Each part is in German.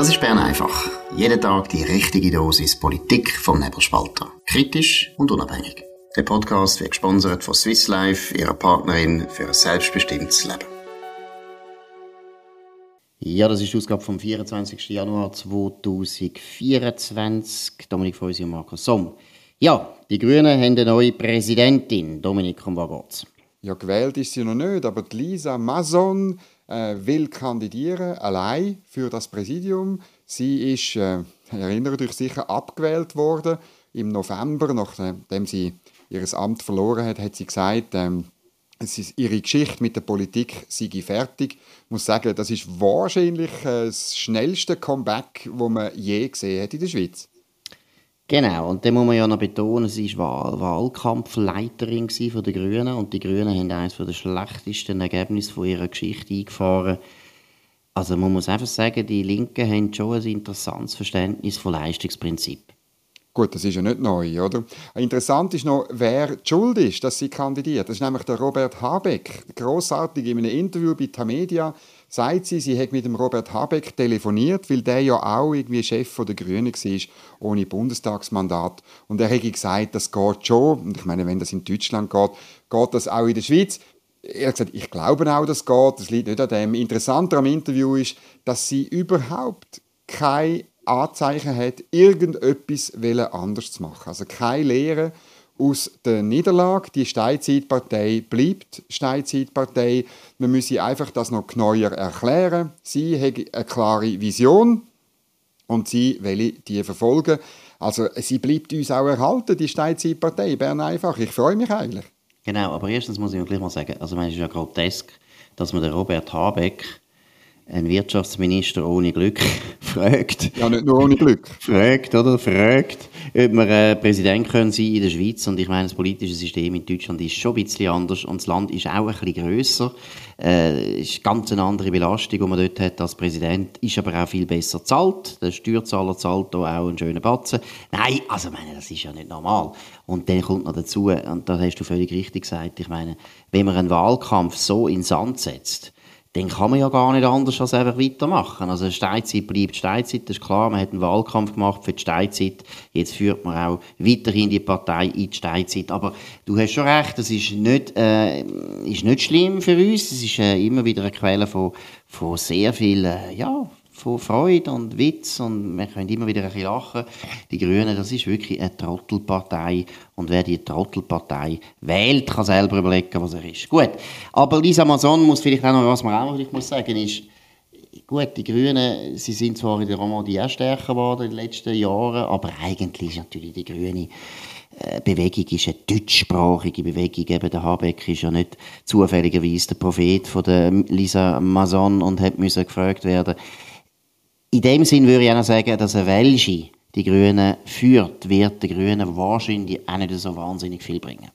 Das ist Bern einfach. Jeden Tag die richtige Dosis Politik vom Nebelspalter. Kritisch und unabhängig. Der Podcast wird gesponsert von Swiss Life, ihrer Partnerin für ein selbstbestimmtes Leben. Ja, das ist die Ausgabe vom 24. Januar 2024. Dominik Feusi und Markus Somm. Ja, die Grünen haben eine neue Präsidentin. Dominik, um was geht's? Ja, gewählt ist sie noch nicht, aber Lisa Mason äh, will kandidieren, allein für das Präsidium. Sie ist, äh, erinnert euch sicher, abgewählt worden im November, nachdem sie ihr Amt verloren hat, hat sie gesagt, ähm, ihre Geschichte mit der Politik sei fertig. Ich muss sagen, das ist wahrscheinlich äh, das schnellste Comeback, das man je gesehen hat in der Schweiz. Genau, und dann muss man ja noch betonen, sie war Wahl Wahlkampfleiterin von den Grünen und die Grünen haben eines der schlechtesten Ergebnisse von ihrer Geschichte eingefahren. Also man muss einfach sagen, die Linken haben schon ein interessantes Verständnis von Leistungsprinzip. Gut, das ist ja nicht neu, oder? Interessant ist noch, wer schuld ist, dass sie kandidiert. Das ist nämlich der Robert Habeck. Grossartig in einem Interview bei Tamedia sagt sie, sie hat mit dem Robert Habeck telefoniert, weil der ja auch irgendwie Chef der Grünen war, ohne Bundestagsmandat. Und er hätte gesagt, das geht schon. Und ich meine, wenn das in Deutschland geht, geht das auch in der Schweiz. Er hat gesagt, ich glaube auch, dass es geht. Das liegt nicht an dem. Interessanter am Interview ist, dass sie überhaupt keine Anzeichen hat, irgendetwas anders zu machen. Also keine Lehre aus der Niederlage. Die Steinzeitpartei bleibt Steinzeitpartei. Man müsse einfach das noch genauer erklären. Sie hat eine klare Vision und sie will die verfolgen. Also sie bleibt uns auch erhalten, die Steinzeitpartei Bern einfach. Ich freue mich eigentlich. Genau, aber erstens muss ich gleich mal sagen, also es ist ja grotesk, dass man den Robert Habeck ein Wirtschaftsminister ohne Glück fragt. Ja, nicht nur ohne Glück. fragt, oder? Fragt, ob wir äh, Präsident können sein in der Schweiz. Und ich meine, das politische System in Deutschland ist schon ein bisschen anders und das Land ist auch ein bisschen grösser. Äh, ist ganz eine andere Belastung, die man dort hat als Präsident. Ist aber auch viel besser zahlt. Der Steuerzahler zahlt hier auch einen schönen Batzen. Nein, also ich meine, das ist ja nicht normal. Und dann kommt noch dazu, und da hast du völlig richtig gesagt, ich meine, wenn man einen Wahlkampf so in Sand setzt, dann kann man ja gar nicht anders als einfach weitermachen. Also Steinzeit bleibt Steinzeit, das ist klar. Man hat einen Wahlkampf gemacht für die Steinzeit. Jetzt führt man auch weiterhin die Partei in die Steinzeit. Aber du hast schon recht, das ist nicht, äh, ist nicht schlimm für uns. Es ist äh, immer wieder eine Quelle von, von sehr viel, äh, ja, von Freude und Witz und wir können immer wieder ein bisschen lachen. Die Grünen, das ist wirklich eine Trottelpartei und wer die Trottelpartei wählt, kann selber überlegen, was er ist. Gut, aber Lisa Mason muss vielleicht auch noch, was man auch noch muss sagen ist, gut, die Grünen, sie sind zwar in der Romandie auch stärker geworden in den letzten Jahren, aber eigentlich ist natürlich die grüne äh, Bewegung ist eine deutschsprachige Bewegung. Eben der Habeck ist ja nicht zufälligerweise der Prophet von der Lisa Mason und hat müssen gefragt werden, in dem Sinn würde ich auch noch sagen, dass eine Welsche die Grünen führt, wird den Grünen wahrscheinlich auch nicht so wahnsinnig viel bringen.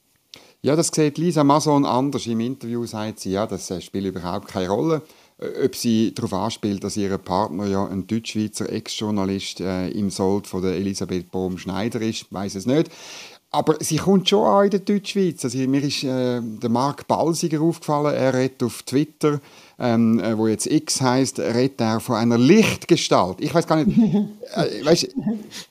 Ja, das sieht Lisa Mason anders. Im Interview sagt sie, ja, das spielt überhaupt keine Rolle. Äh, ob sie darauf anspielt, dass ihr Partner ja ein Deutschschweizer Ex-Journalist äh, im Sold von der Elisabeth Bohm-Schneider ist, weiß es nicht. Aber sie kommt schon an in der Deutschschweiz. Also, mir ist äh, der Mark Balsiger aufgefallen. Er redet auf Twitter, ähm, äh, wo jetzt X heißt, redet er von einer Lichtgestalt. Ich weiß gar nicht. Äh, weißt,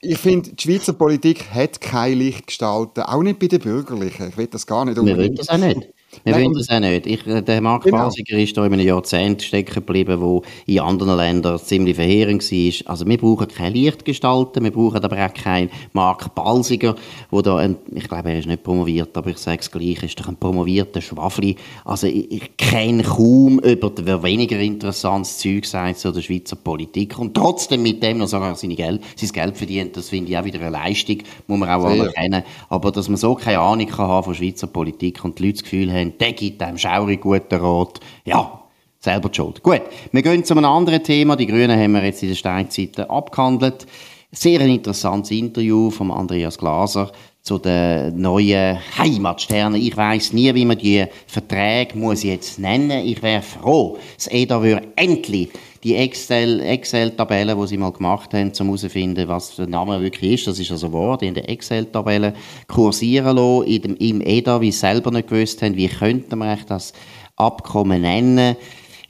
ich finde, die Schweizer Politik hat keine Lichtgestalten, auch nicht bei den Bürgerlichen. Ich will das gar nicht unbedingt. Wir wollen das auch nicht. Wir Nein, wollen das auch nicht. Ich, äh, der Mark genau. Basiger ist da in einem Jahrzehnt stecken geblieben, wo in anderen Ländern ziemlich verheerend war. Also wir brauchen keine Lichtgestalten, wir brauchen aber auch keinen Mark Balsiger, wo da, ein, ich glaube, er ist nicht promoviert, aber ich sage es gleich, ist doch ein promovierter Schwafli. Also ich, ich kenne kaum über wer weniger interessantes Zeug sagt zu der Schweizer Politik und trotzdem mit dem noch sogar seine Geld, sein Geld verdient, das finde ich auch wieder eine Leistung, muss man auch Sehr. anerkennen. Aber dass man so keine Ahnung kann haben von Schweizer Politik und die Leute das Gefühl haben, haben, der gibt einem schaurig guten Rat. Ja, selber die Schuld. Gut, wir gehen zu einem anderen Thema. Die Grünen haben wir jetzt in der Steinzeit abgehandelt. Sehr ein interessantes Interview von Andreas Glaser zu den neuen Heimatsternen. Ich weiß nie, wie man die Verträge muss jetzt nennen. Ich wäre froh, das EDA endlich die Excel-Tabelle, Excel die sie mal gemacht haben, um herauszufinden, was der Name wirklich ist, das ist also wahr, die in der Excel-Tabelle kursieren lassen, in dem, im EDA, wie sie selber nicht gewusst haben, wie könnte man das Abkommen nennen.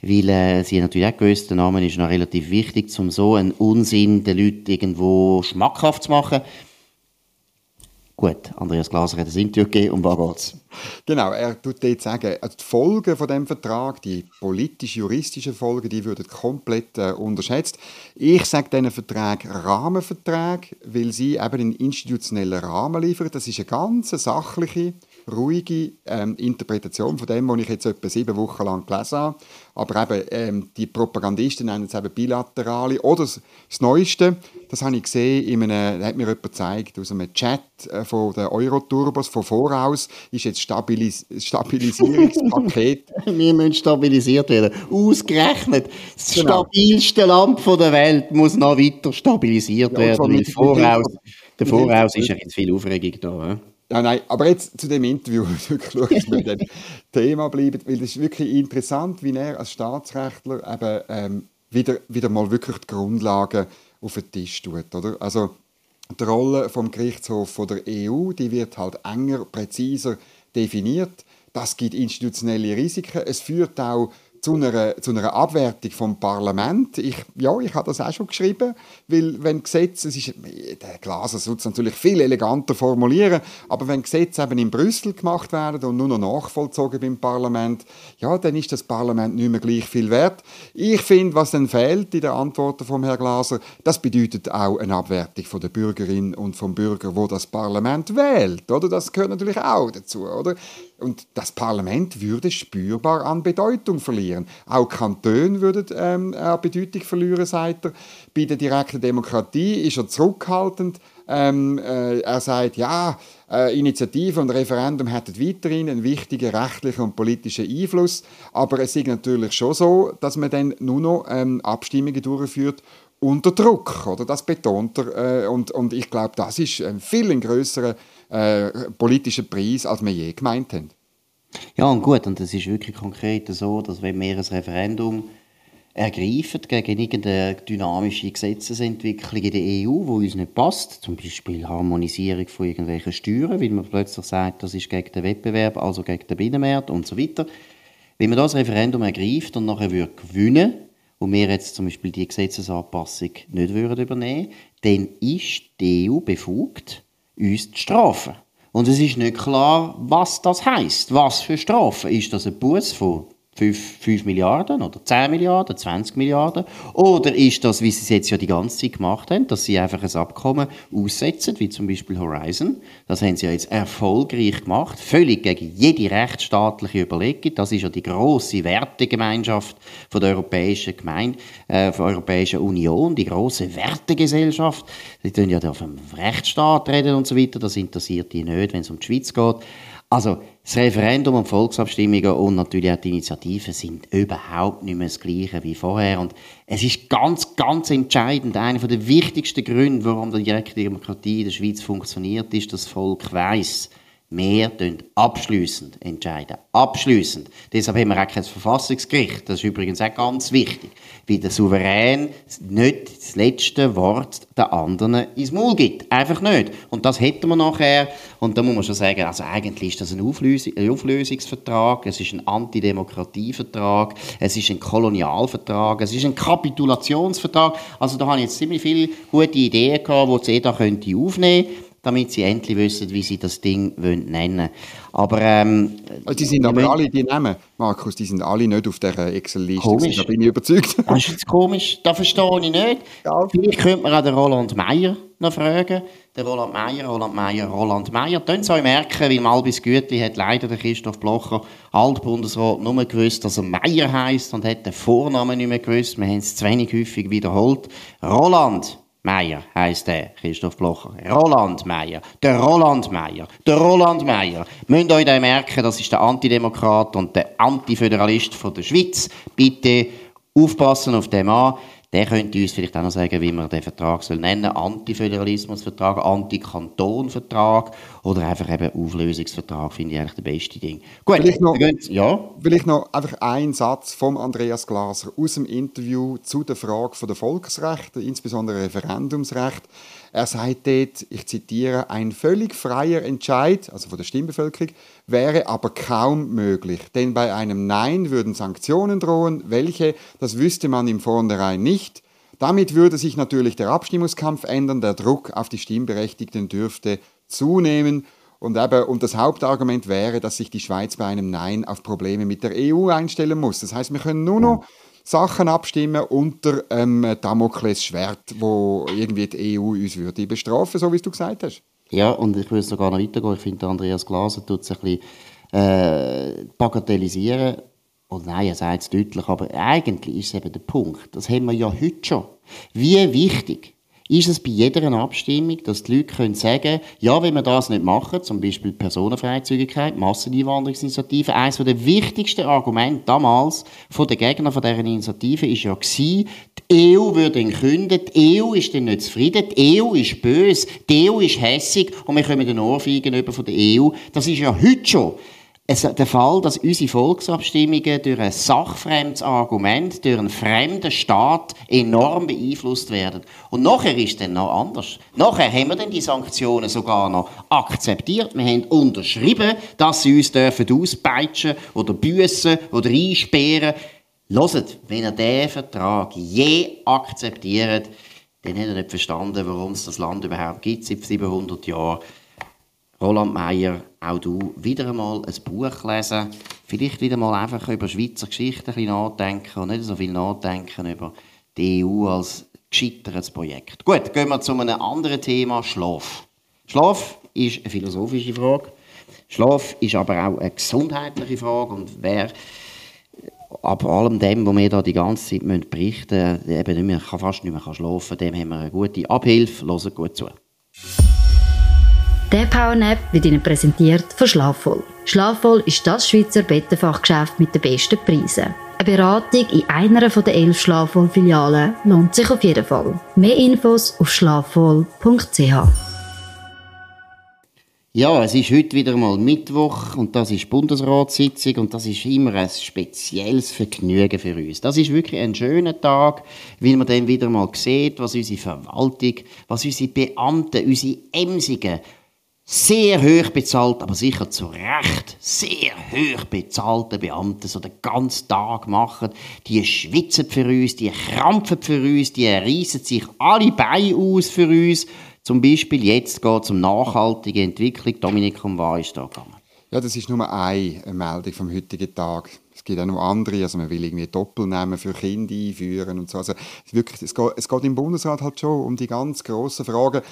weil äh, sie natürlich auch gewusst, der Name ist noch relativ wichtig, um so einen Unsinn den Leuten irgendwo schmackhaft zu machen. Gut, Andreas Glaser hat ein Interview gegeben, um was geht's? Genau, er tut dort sagen, also die Folgen von dem Vertrag, die politisch-juristischen Folgen, die würden komplett äh, unterschätzt. Ich sage diesen Vertrag Rahmenvertrag, weil sie eben einen institutionellen Rahmen liefern. Das ist eine ganz sachliche, ruhige ähm, Interpretation von dem, was ich jetzt etwa sieben Wochen lang gelesen habe. Aber eben, ähm, die Propagandisten nennen es eben bilaterale. Oder das, das Neueste, das habe ich gesehen, in einem, hat mir jemand gezeigt, aus einem Chat äh, von den Euroturbos von voraus, ist jetzt Stabilis Stabilisierungspaket. Wir müssen stabilisiert werden. Ausgerechnet, das genau. stabilste Land der Welt muss noch weiter stabilisiert ja, werden. Voraus, der Voraus ist ja jetzt viel Aufregung da. Ja, nein, aber jetzt zu dem Interview, wirklich wir dem Thema bleiben, weil es ist wirklich interessant, wie er als Staatsrechtler eben ähm, wieder, wieder mal wirklich die Grundlagen auf den Tisch tut. Oder? Also die Rolle vom Gerichtshof von der EU, die wird halt enger, präziser definiert. Das gibt institutionelle Risiken. Es führt auch zu einer, zu einer Abwertung vom Parlament. Ich, ja, ich habe das auch schon geschrieben, weil wenn Gesetze, es ist, der Glaser soll es natürlich viel eleganter formulieren, aber wenn Gesetze eben in Brüssel gemacht werden und nur noch nachvollzogen beim Parlament, ja, dann ist das Parlament nicht mehr gleich viel wert. Ich finde, was dann fehlt in der Antwort vom Herrn Glaser, das bedeutet auch eine Abwertung von der Bürgerin und vom Bürger, wo das Parlament wählt, oder? Das gehört natürlich auch dazu, oder? Und das Parlament würde spürbar an Bedeutung verlieren. Auch Kantone würden ähm, an Bedeutung verlieren, sagt er. Bei der direkten Demokratie ist er zurückhaltend. Ähm, äh, er sagt, ja, äh, Initiative und Referendum hätten weiterhin einen wichtigen rechtlichen und politischen Einfluss, aber es ist natürlich schon so, dass man dann nur noch ähm, Abstimmungen durchführt unter Druck, oder? Das betont er äh, und, und ich glaube, das ist ein viel größerer äh, politischen Preis, als wir je gemeint haben. Ja, und gut, und es ist wirklich konkret so, dass wenn wir ein Referendum ergreifen gegen irgendeine dynamische Gesetzesentwicklung in der EU, die uns nicht passt, zum Beispiel Harmonisierung von irgendwelchen Steuern, weil man plötzlich sagt, das ist gegen den Wettbewerb, also gegen den Binnenmarkt und so weiter. Wenn man das Referendum ergreift und nachher würde gewinnen und wir jetzt zum Beispiel die Gesetzesanpassung nicht würden übernehmen, dann ist die EU befugt, uns zu strafen. Und es ist nicht klar, was das heißt. Was für Strafen? Ist das ein Buß von 5, 5 Milliarden oder 10 Milliarden, 20 Milliarden? Oder ist das, wie sie es jetzt ja die ganze Zeit gemacht haben, dass sie einfach ein Abkommen aussetzen, wie zum Beispiel Horizon? Das haben sie ja jetzt erfolgreich gemacht, völlig gegen jede rechtsstaatliche Überlegung. Das ist ja die große Wertegemeinschaft von der Europäischen Gemeinde, äh, von der Europäischen Union, die große Wertegesellschaft. Sie tun ja da vom Rechtsstaat reden und so weiter. Das interessiert die nicht, wenn es um die Schweiz geht. Also das Referendum und Volksabstimmungen und natürlich auch die Initiativen sind überhaupt nicht mehr das Gleiche wie vorher. Und es ist ganz, ganz entscheidend, einer der wichtigsten Gründe, warum die direkte Demokratie in der Schweiz funktioniert, ist, dass das Volk weiß, wir abschließend entscheiden. Abschließend. Deshalb haben wir auch kein Verfassungsgericht. Das ist übrigens auch ganz wichtig. Weil der Souverän nicht das letzte Wort der anderen ins Maul gibt. Einfach nicht. Und das hätten wir nachher. Und da muss man schon sagen, also eigentlich ist das ein, Auflös ein Auflösungsvertrag, es ist ein Antidemokratievertrag, es ist ein Kolonialvertrag, es ist ein Kapitulationsvertrag. Also da habe ich jetzt ziemlich viele gute Ideen gehabt, die CEDA könnte aufnehmen könnte damit sie endlich wissen, wie sie das Ding wollen nennen Aber, ähm, also die sind aber alle, die Namen, Markus, die sind alle nicht auf dieser Excel-Liste. Komisch. Da bin ich überzeugt. Das ist jetzt komisch, das verstehe ich nicht. Ja. Vielleicht könnte man auch den Roland Meyer noch fragen. Der Roland Meyer, Roland Meyer, Roland Meyer. Können Sie euch merken, weil Malbis Gütli hat leider der Christoph Blocher, Altbundesrat, nur gewusst, dass er Meyer heisst und hat den Vornamen nicht mehr gewusst. Wir haben es zu wenig häufig wiederholt. Roland Meier heisst der, Christoph Blocher. Roland Meier. Der Roland Meier. Der Roland Meier. Müsst euch merken, das ist der Antidemokrat und der Antiföderalist von der Schweiz. Bitte aufpassen auf den Mann. Der könnte uns vielleicht auch noch sagen, wie man den Vertrag soll nennen Antiföderalismusvertrag, Antikantonvertrag oder einfach eben Auflösungsvertrag, finde ich eigentlich das beste Ding. Gut, vielleicht noch, ja? vielleicht noch einfach ein Satz vom Andreas Glaser aus dem Interview zu der Frage der Volksrechte, insbesondere Referendumsrecht. Er sagt dort, ich zitiere, ein völlig freier Entscheid, also von der Stimmbevölkerung, wäre aber kaum möglich, denn bei einem Nein würden Sanktionen drohen, welche, das wüsste man im Vornherein nicht. Damit würde sich natürlich der Abstimmungskampf ändern, der Druck auf die Stimmberechtigten dürfte zunehmen. Und, eben, und das Hauptargument wäre, dass sich die Schweiz bei einem Nein auf Probleme mit der EU einstellen muss. Das heißt, wir können nur noch Sachen abstimmen unter ähm, Damokles Schwert, wo irgendwie die EU uns würde bestrafen, so wie du gesagt hast. Ja, und ich würde sogar noch weitergehen. Ich finde, Andreas Glaser tut es ein bisschen äh, bagatellisieren. Und oh nein, er sagt es deutlich, aber eigentlich ist es eben der Punkt. Das haben wir ja heute schon. Wie wichtig ist es bei jeder Abstimmung, dass die Leute können sagen ja, wenn wir das nicht machen, zum Beispiel Personenfreizügigkeit, Masseneinwanderungsinitiative, eines der wichtigsten Argumente damals von den Gegnern von dieser Initiative ist ja die EU würde künden, die EU ist dann nicht zufrieden, die EU ist böse, die EU ist hässig und wir kommen den Ohrfeigen über von der EU. Das ist ja heute schon es, der Fall, dass unsere Volksabstimmungen durch ein sachfremdes Argument, durch einen fremden Staat enorm beeinflusst werden. Und nachher ist es dann noch anders. Nachher haben wir dann die Sanktionen sogar noch akzeptiert. Wir haben unterschrieben, dass sie uns dürfen auspeitschen oder büssen oder einsperren. Hört, wenn ihr diesen Vertrag je akzeptiert, dann hat er nicht verstanden, warum es das Land überhaupt gibt seit 700 Jahren. Roland Meyer, auch du wieder einmal ein Buch lesen, vielleicht wieder mal einfach über Schweizer Geschichte ein bisschen nachdenken und nicht so viel nachdenken über die EU als gescheitertes Projekt. Gut, gehen wir zu einem anderen Thema, Schlaf. Schlaf ist eine philosophische Frage. Schlaf ist aber auch eine gesundheitliche Frage und wer ab allem dem, was wir da die ganze Zeit berichten müssen, nicht mehr, kann fast nicht mehr schlafen, dem haben wir eine gute Abhilfe. Hören gut zu. Der Powernap wird Ihnen präsentiert von Schlafvoll. Schlafvoll ist das Schweizer Bettenfachgeschäft mit den besten Preisen. Eine Beratung in einer der elf Schlafvoll-Filialen lohnt sich auf jeden Fall. Mehr Infos auf schlafvoll.ch. Ja, es ist heute wieder mal Mittwoch und das ist Bundesratssitzung und das ist immer ein spezielles Vergnügen für uns. Das ist wirklich ein schöner Tag, weil man dann wieder mal sieht, was unsere Verwaltung, was unsere Beamten, unsere Emsigen sehr hoch bezahlt, aber sicher zu Recht sehr hoch bezahlte Beamte so den ganzen Tag machen. Die schwitzen für uns, die krampfen für uns, die reissen sich alle Beine aus für uns. Zum Beispiel jetzt geht es um nachhaltige Entwicklung. Dominik, um was ist da gegangen? Ja, das ist nur eine Meldung vom heutigen Tag. Es gibt auch noch andere, also man will irgendwie Doppelnamen für Kinder einführen und so. Also wirklich, es, geht, es geht im Bundesrat halt schon um die ganz grossen Fragen.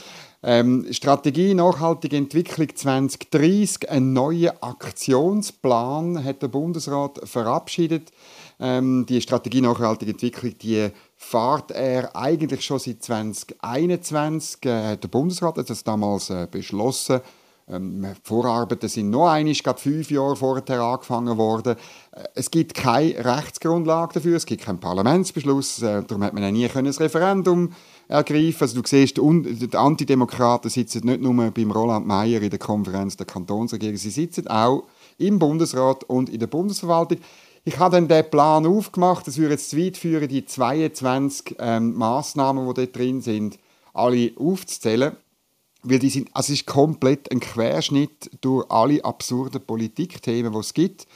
Ähm, Strategie nachhaltige Entwicklung 2030, ein neuer Aktionsplan hat der Bundesrat verabschiedet. Ähm, die Strategie nachhaltige Entwicklung, die fährt er eigentlich schon seit 2021. Äh, der Bundesrat hat das damals äh, beschlossen. Ähm, Vorarbeiten sind noch einmal, gerade fünf Jahre vorher angefangen worden. Äh, es gibt keine Rechtsgrundlage dafür, es gibt keinen Parlamentsbeschluss, äh, darum hat man nie ein Referendum ergreifen. Also du siehst, die Antidemokraten sitzen nicht nur beim Roland Mayer in der Konferenz der Kantonsregierung, sie sitzen auch im Bundesrat und in der Bundesverwaltung. Ich habe dann den Plan aufgemacht, das würde jetzt zu weit führen, die 22 ähm, Massnahmen, die dort drin sind, alle aufzuzählen. Weil die sind, also es ist komplett ein Querschnitt durch alle absurden Politikthemen, die es gibt.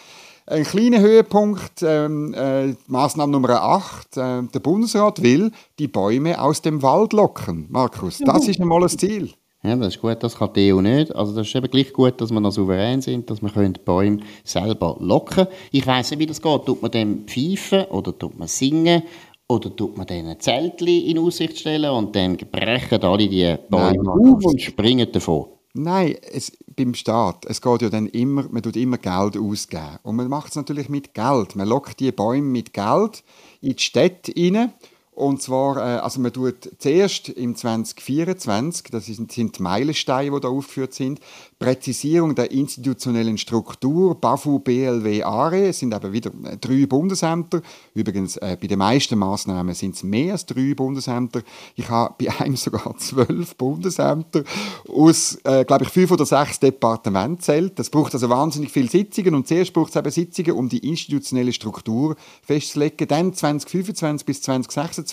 Ein kleiner Höhepunkt, ähm, äh, Maßnahme Nummer 8. Äh, der Bundesrat will die Bäume aus dem Wald locken. Markus, das ist einmal ein Ziel. Ja, das ist gut, das kann die EU nicht. Also das ist eben gleich gut, dass wir noch souverän sind, dass wir die Bäume selber locken Ich weiss nicht, wie das geht. Tut man dem pfeifen oder tut man singen oder tut man denen Zeltchen in Aussicht stellen und dann brechen alle die Bäume Nein, auf und springen davon? Nein, es, beim Staat, es geht ja dann immer, man tut immer Geld ausgeben. Und man macht es natürlich mit Geld. Man lockt die Bäume mit Geld in die Städte rein Und zwar, äh, also man tut zuerst im 2024, das sind, die Meilensteine, die da aufgeführt sind, Präzisierung der institutionellen Struktur, BAFU, BLW, ARE, es sind eben wieder äh, drei Bundesämter. Übrigens, äh, bei den meisten Maßnahmen sind es mehr als drei Bundesämter. Ich habe bei einem sogar zwölf Bundesämter aus, äh, glaube ich, fünf oder sechs Departementen zählt. Das braucht also wahnsinnig viele Sitzungen und zuerst braucht es eben Sitzungen, um die institutionelle Struktur festzulegen. Dann 2025 bis 2026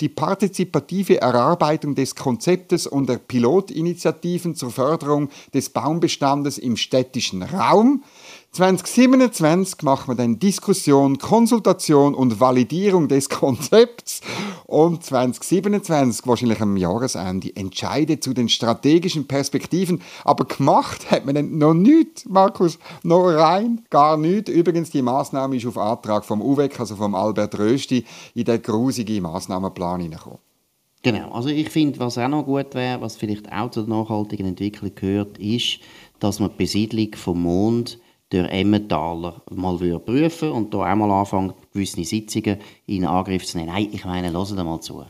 die partizipative Erarbeitung des Konzeptes und der Pilotinitiativen zur Förderung des Baumbestandes im städtischen Raum. 2027 machen wir dann Diskussion, Konsultation und Validierung des Konzepts und 2027, wahrscheinlich am Jahresende, Entscheide zu den strategischen Perspektiven. Aber gemacht hat man dann noch nichts, Markus, noch rein, gar nichts. Übrigens, die Maßnahme ist auf Antrag vom UWEC, also vom Albert Rösti, in den grusigen Maßnahmenplan hineingekommen. Genau, also ich finde, was auch noch gut wäre, was vielleicht auch zur nachhaltigen Entwicklung gehört, ist, dass man die Besiedlung vom Mond durch Emmentaler mal prüfen und da mal anfangen, gewisse Sitzungen in Angriff zu nehmen. Nein, ich meine, hören Sie mal zu.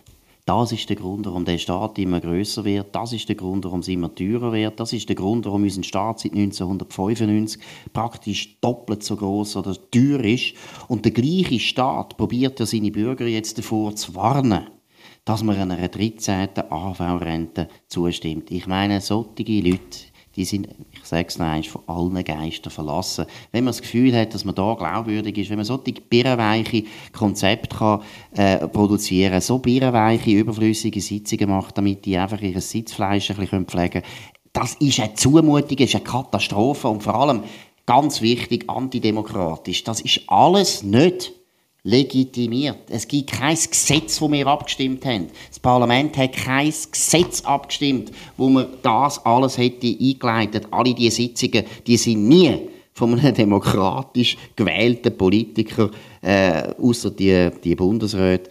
Das ist der Grund, warum der Staat immer größer wird. Das ist der Grund, warum es immer teurer wird. Das ist der Grund, warum unser Staat seit 1995 praktisch doppelt so groß oder teuer ist. Und der gleiche Staat probiert ja seine Bürger jetzt davor zu warnen dass man einer 13. AV-Rente zustimmt. Ich meine, solche Leute, die sind, ich sage es noch einmal, von allen Geistern verlassen. Wenn man das Gefühl hat, dass man da glaubwürdig ist, wenn man solche birrenweiche Konzepte kann, äh, produzieren kann, so birrenweiche, überflüssige Sitzungen macht, damit die einfach ihr Sitzfleisch ein bisschen pflegen können, das ist eine Zumutung, ist eine Katastrophe und vor allem, ganz wichtig, antidemokratisch. Das ist alles nicht legitimiert. Es gibt kein Gesetz, wo wir abgestimmt haben. Das Parlament hat kein Gesetz abgestimmt, wo man das alles hätte eingeleitet. Alle diese Sitzungen, die sind nie von einem demokratisch gewählten Politiker, äh, außer die, die Bundesräte,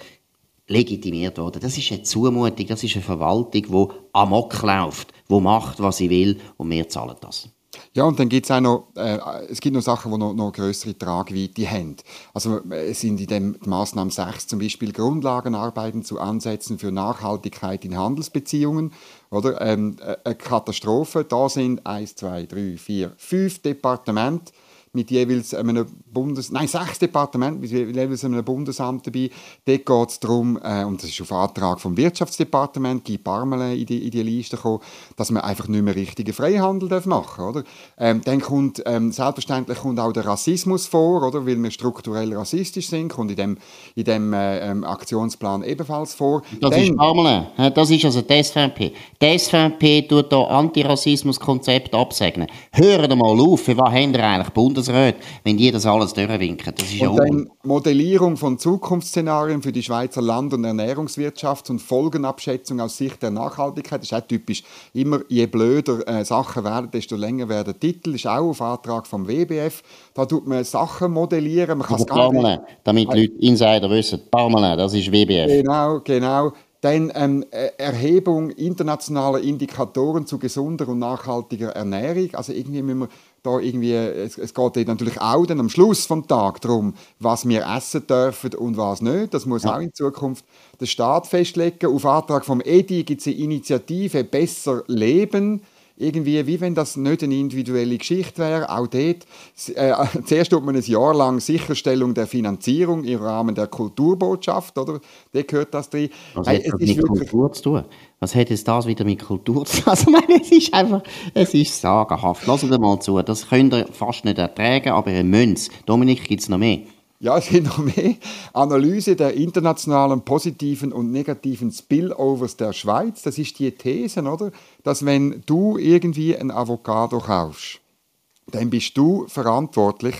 legitimiert worden. Das ist eine Zumutung, das ist eine Verwaltung, die amok läuft, die macht, was sie will, und wir zahlen das. Ja, und dann gibt es auch noch, äh, es gibt noch Sachen, die noch, noch größere Tragweite haben. Also es sind in dem Maßnahmen 6 zum Beispiel Grundlagenarbeiten zu Ansätzen für Nachhaltigkeit in Handelsbeziehungen. Oder? Ähm, äh, eine Katastrophe, da sind 1, 2, 3, 4, 5 Departemente mit jeweils einem Bundes... Nein, sechs Departementen mit jeweils einem Bundesamt dabei. Dort geht es darum, äh, und das ist auf Antrag vom Wirtschaftsdepartement, Guy Parmelin in die, in die Liste gekommen, dass man einfach nicht mehr richtigen Freihandel machen darf. Oder? Ähm, dann kommt, ähm, selbstverständlich kommt auch der Rassismus vor, oder? weil wir strukturell rassistisch sind, kommt in dem, in dem äh, ähm, Aktionsplan ebenfalls vor. Das dann, ist Parmelin, das ist also die SVP. Die SVP tut hier Antirassismus-Konzept absegnen. Hören mal auf, für was haben wir eigentlich Bund Bundesrat, wenn die das alles durchwinken. Das ist und ja dann Modellierung von Zukunftsszenarien für die Schweizer Land- und Ernährungswirtschaft und Folgenabschätzung aus Sicht der Nachhaltigkeit. Das ist auch typisch. Immer je blöder äh, Sachen werden, desto länger werden Titel. Das ist auch auf Antrag vom WBF. Da tut man Sachen modellieren. Man kann gar nicht... damit die Leute Insider wissen. Parmelin, das ist WBF. Genau, genau. Dann ähm, äh, Erhebung internationaler Indikatoren zu gesunder und nachhaltiger Ernährung. Also irgendwie müssen wir da irgendwie, es, es geht natürlich auch dann am Schluss vom Tag darum, was wir essen dürfen und was nicht. Das muss ja. auch in Zukunft der Staat festlegen. Auf Antrag vom EDI gibt es eine Initiative «Besser leben» irgendwie, wie wenn das nicht eine individuelle Geschichte wäre. Auch dort, äh, zuerst tut man ein Jahr lang Sicherstellung der Finanzierung im Rahmen der Kulturbotschaft, oder? Da gehört das drin. Was hey, hat das mit Kultur zu tun? Was hat jetzt das wieder mit Kultur zu tun? Also, meine, es ist einfach, es ist sagenhaft. Lassen Sie mal zu, das könnt ihr fast nicht ertragen, aber ihr müsst Dominik, gibt es noch mehr? Ja, mehr. Analyse der internationalen positiven und negativen Spillovers der Schweiz. Das ist die These, oder? Dass wenn du irgendwie ein Avocado kaufst, dann bist du verantwortlich,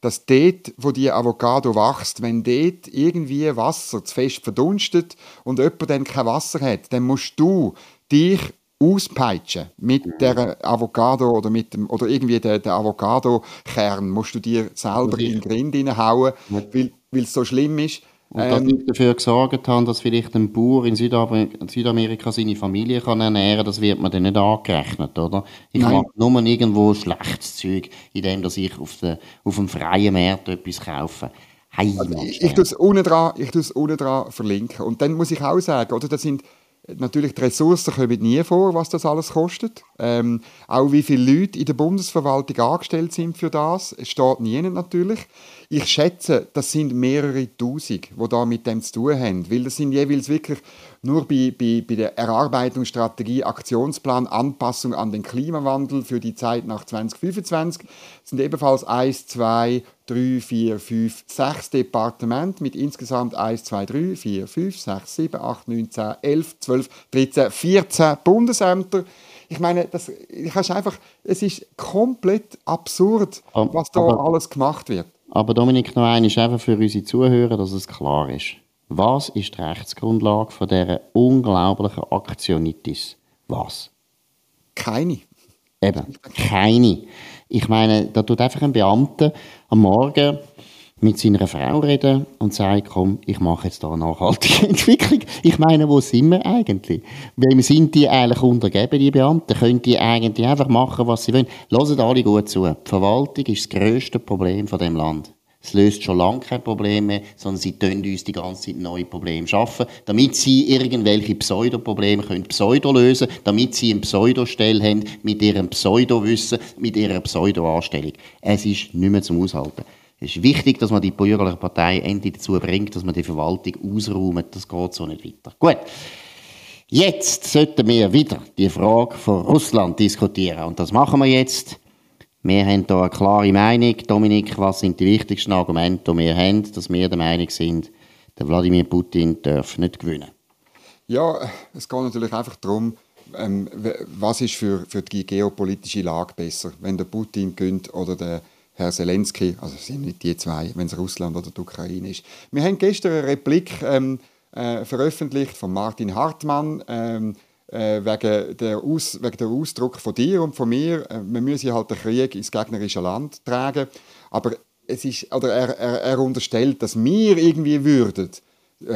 dass dort, wo die Avocado wächst, wenn dort irgendwie Wasser zu fest verdunstet und jemand dann kein Wasser hat, dann musst du dich auspeitschen mit der Avocado oder mit dem oder irgendwie der, der Avocado-Kern musst du dir selber in den Grind reinhauen, weil es so schlimm ist. Und ähm, ich dafür gesorgt habe, dass vielleicht ein Bauer in Südamerika, Südamerika seine Familie kann ernähren kann, das wird mir dann nicht angerechnet, oder? Ich Nein. mache nur irgendwo schlechtes Zeug, indem dass ich auf, de, auf dem freien Markt etwas kaufe. Also ich, ich tue es unten dran, ich tue es unten dran verlinken. Und dann muss ich auch sagen, oder, das sind Natürlich, die Ressourcen kommen nie vor, was das alles kostet. Ähm, auch wie viele Leute in der Bundesverwaltung angestellt sind für das, steht nie natürlich. Ich schätze, das sind mehrere Tausend, die da mit dem zu tun haben, weil das sind jeweils wirklich nur bei, bei, bei der Erarbeitung Strategie, Aktionsplan, Anpassung an den Klimawandel für die Zeit nach 2025 sind ebenfalls 1, 2, 3, 4, 5, 6 Departemente mit insgesamt 1, 2, 3, 4, 5, 6, 7, 8, 9, 10, 11, 12, 13, 14 Bundesämter. Ich meine, das, ich einfach, es ist komplett absurd, was da aber, alles gemacht wird. Aber Dominik, noch einmal einfach für unsere Zuhörer, dass es klar ist. Was ist die Rechtsgrundlage von dieser unglaublichen Aktionitis? Was? Keine. Eben, keine. Ich meine, da tut einfach ein Beamter am Morgen mit seiner Frau reden und sagt, komm, ich mache jetzt da eine nachhaltige Entwicklung. Ich meine, wo sind wir eigentlich? Wem sind die eigentlich untergeben, die Beamten? Können die eigentlich einfach machen, was sie wollen? Hören alle gut zu. Die Verwaltung ist das grösste Problem von dem Land. Es löst schon lange keine Probleme mehr, sondern sie tun uns die ganze Zeit neue Probleme schaffen, damit sie irgendwelche Pseudoprobleme können Pseudo lösen, damit sie eine Pseudostelle haben mit ihrem Pseudowissen, mit ihrer Pseudoanstellung. Es ist nicht mehr zum Aushalten. Es ist wichtig, dass man die bürgerliche Partei endlich dazu bringt, dass man die Verwaltung ausräumt. Das geht so nicht weiter. Gut. Jetzt sollten wir wieder die Frage von Russland diskutieren. Und das machen wir jetzt. Wir haben hier eine klare Meinung. Dominik, was sind die wichtigsten Argumente, die wir haben, dass wir der Meinung sind, der Wladimir Putin darf nicht gewinnen? Ja, es geht natürlich einfach darum, ähm, was ist für, für die geopolitische Lage besser, wenn der Putin gewinnt oder der Herr Zelensky, also sind nicht die zwei, wenn es Russland oder die Ukraine ist. Wir haben gestern eine Replik ähm, äh, veröffentlicht von Martin Hartmann, ähm, äh, wegen, der Aus, wegen der Ausdruck von dir und von mir, äh, man müsse halt den Krieg ins gegnerische Land tragen, aber es ist, oder er, er, er unterstellt, dass wir irgendwie würden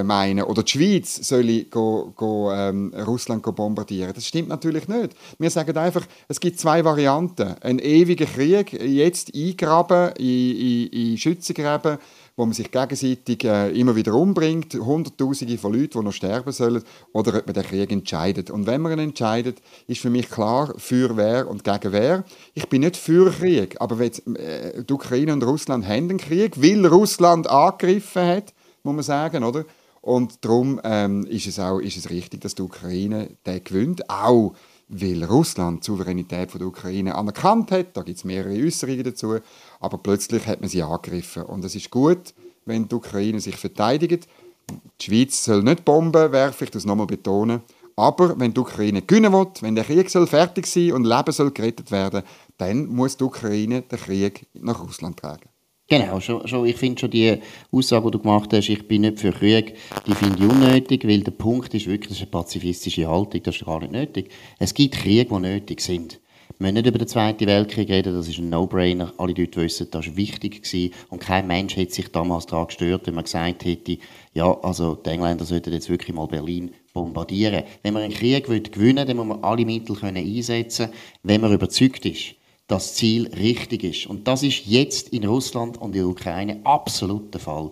meinen, oder die Schweiz soll go, go, ähm, Russland go bombardieren. Das stimmt natürlich nicht. Wir sagen einfach, es gibt zwei Varianten. Ein ewiger Krieg, jetzt eingraben in, in, in Schützengräben, wo man sich gegenseitig äh, immer wieder umbringt, Hunderttausende von Leuten, die noch sterben sollen, oder ob man den Krieg entscheidet. Und wenn man ihn entscheidet, ist für mich klar, für wer und gegen wer. Ich bin nicht für Krieg, aber wenn äh, die Ukraine und Russland haben einen Krieg, weil Russland angegriffen hat, muss man sagen, oder? Und darum ähm, ist, es auch, ist es richtig, dass die Ukraine den gewinnt, auch weil Russland die Souveränität von der Ukraine anerkannt hat. Da gibt es mehrere Äußerungen dazu. Aber plötzlich hat man sie angegriffen. Und es ist gut, wenn die Ukraine sich verteidigt. Die Schweiz soll nicht Bomben werfen, ich das nochmal betonen. Aber wenn die Ukraine gewinnen will, wenn der Krieg soll fertig sein und Leben soll gerettet werden, dann muss die Ukraine den Krieg nach Russland tragen. Genau, schon, schon, ich finde schon die Aussage, die du gemacht hast, ich bin nicht für Krieg, die finde ich unnötig, weil der Punkt ist wirklich, das ist eine pazifistische Haltung, das ist gar nicht nötig. Es gibt Kriege, die nötig sind. Wir müssen nicht über den Zweiten Weltkrieg reden, das ist ein No-Brainer. Alle Leute wissen, das war wichtig gewesen. und kein Mensch hätte sich damals daran gestört, wenn man gesagt hätte, ja, also die Engländer sollten jetzt wirklich mal Berlin bombardieren. Wenn man einen Krieg gewinnen will, dann muss man alle Mittel einsetzen können, wenn man überzeugt ist, das Ziel richtig ist. Und das ist jetzt in Russland und in der Ukraine absolut der Fall.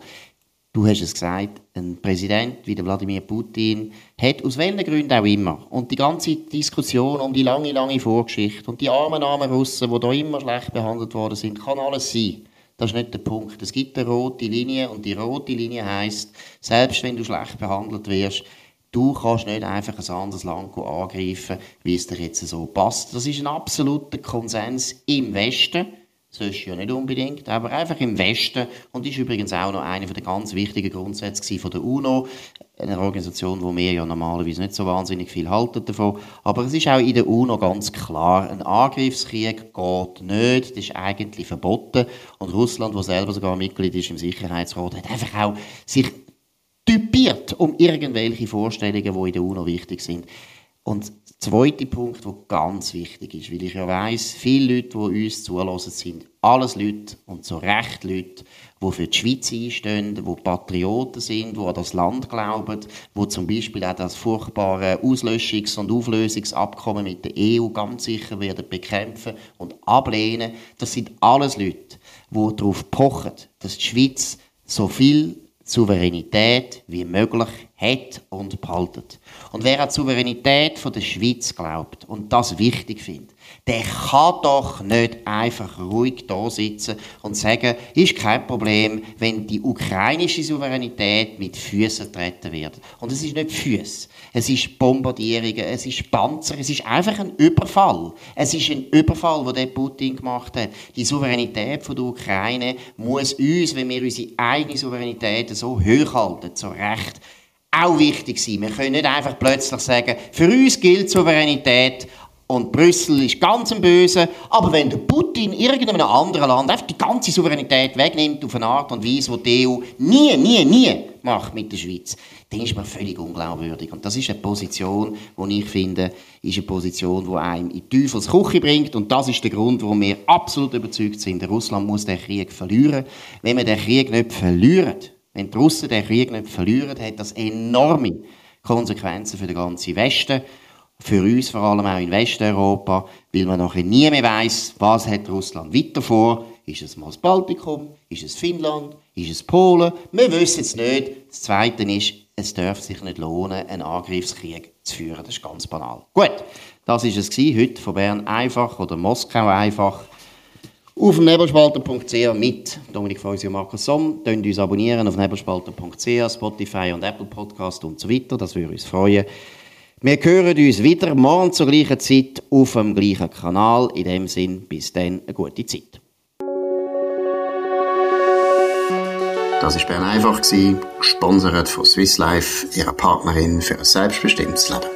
Du hast es gesagt, ein Präsident wie der Wladimir Putin hat aus welchen Gründen auch immer und die ganze Diskussion um die lange, lange Vorgeschichte und die armen, armen Russen, die da immer schlecht behandelt worden sind, kann alles sein. Das ist nicht der Punkt. Es gibt eine rote Linie und die rote Linie heißt, selbst wenn du schlecht behandelt wirst, Du kannst nicht einfach ein anderes Land angreifen, wie es dir jetzt so passt. Das ist ein absoluter Konsens im Westen. Ist ja nicht unbedingt, aber einfach im Westen. Und ist übrigens auch noch einer der ganz wichtigen Grundsätze von der UNO. Eine Organisation, wo wir ja normalerweise nicht so wahnsinnig viel halten davon. Aber es ist auch in der UNO ganz klar, ein Angriffskrieg geht nicht. Das ist eigentlich verboten. Und Russland, wo selber sogar Mitglied ist im Sicherheitsrat, hat einfach auch sich typiert um irgendwelche Vorstellungen, die in der UNO wichtig sind. Und der zweite Punkt, der ganz wichtig ist, weil ich ja weiss, viele Leute, die uns zulassen, sind alles Leute und so Recht Leute, die für die Schweiz einstehen, die Patrioten sind, die an das Land glauben, die zum Beispiel auch das furchtbare Auslöschungs- und Auflösungsabkommen mit der EU ganz sicher werden bekämpfen und ablehnen. Das sind alles Leute, die darauf pochen, dass die Schweiz so viel Souveränität wie möglich hat und behaltet. Und wer an die Souveränität der Schweiz glaubt und das wichtig findet, der kann doch nicht einfach ruhig da sitzen und sagen, ist kein Problem, wenn die ukrainische Souveränität mit Füßen treten wird. Und es ist nicht Füße, es ist Bombardierungen, es ist Panzer, es ist einfach ein Überfall. Es ist ein Überfall, den der Putin gemacht hat. Die Souveränität von der Ukraine muss uns, wenn wir unsere eigene Souveränität so hochhalten, so recht, auch wichtig sein. Wir können nicht einfach plötzlich sagen, für uns gilt Souveränität, und Brüssel ist ganz ein Böse. Aber wenn der Putin irgendeinem anderen Land einfach die ganze Souveränität wegnimmt auf eine Art und Weise, die die EU nie, nie, nie macht mit der Schweiz, dann ist man völlig unglaubwürdig. Und das ist eine Position, die ich finde, ist eine Position, die einem in die Teufelsküche bringt. Und das ist der Grund, warum wir absolut überzeugt sind, Russland muss den Krieg verlieren. Wenn wir den Krieg nicht verlieren, wenn die Russen den Krieg nicht verlieren, hat das enorme Konsequenzen für den ganzen Westen für uns vor allem auch in Westeuropa, weil man nachher nie mehr weiß, was hat Russland weiter vor. Ist es mal das Baltikum? Ist es Finnland? Ist es Polen? Wir wissen es nicht. Das Zweite ist, es darf sich nicht lohnen, einen Angriffskrieg zu führen. Das ist ganz banal. Gut, das war es heute von Bern einfach oder Moskau einfach. Auf nebelspalter.ch mit Dominik Feusi und Markus Somm. Könnt uns abonnieren auf nebelspalter.ch, Spotify und Apple Podcast und so weiter. Das würde uns freuen. Wir hören uns wieder morgen zur gleichen Zeit auf dem gleichen Kanal. In dem Sinn, bis dann, eine gute Zeit. Das war Bern einfach, gesponsert von Swiss Life, ihrer Partnerin für ein selbstbestimmtes Leben.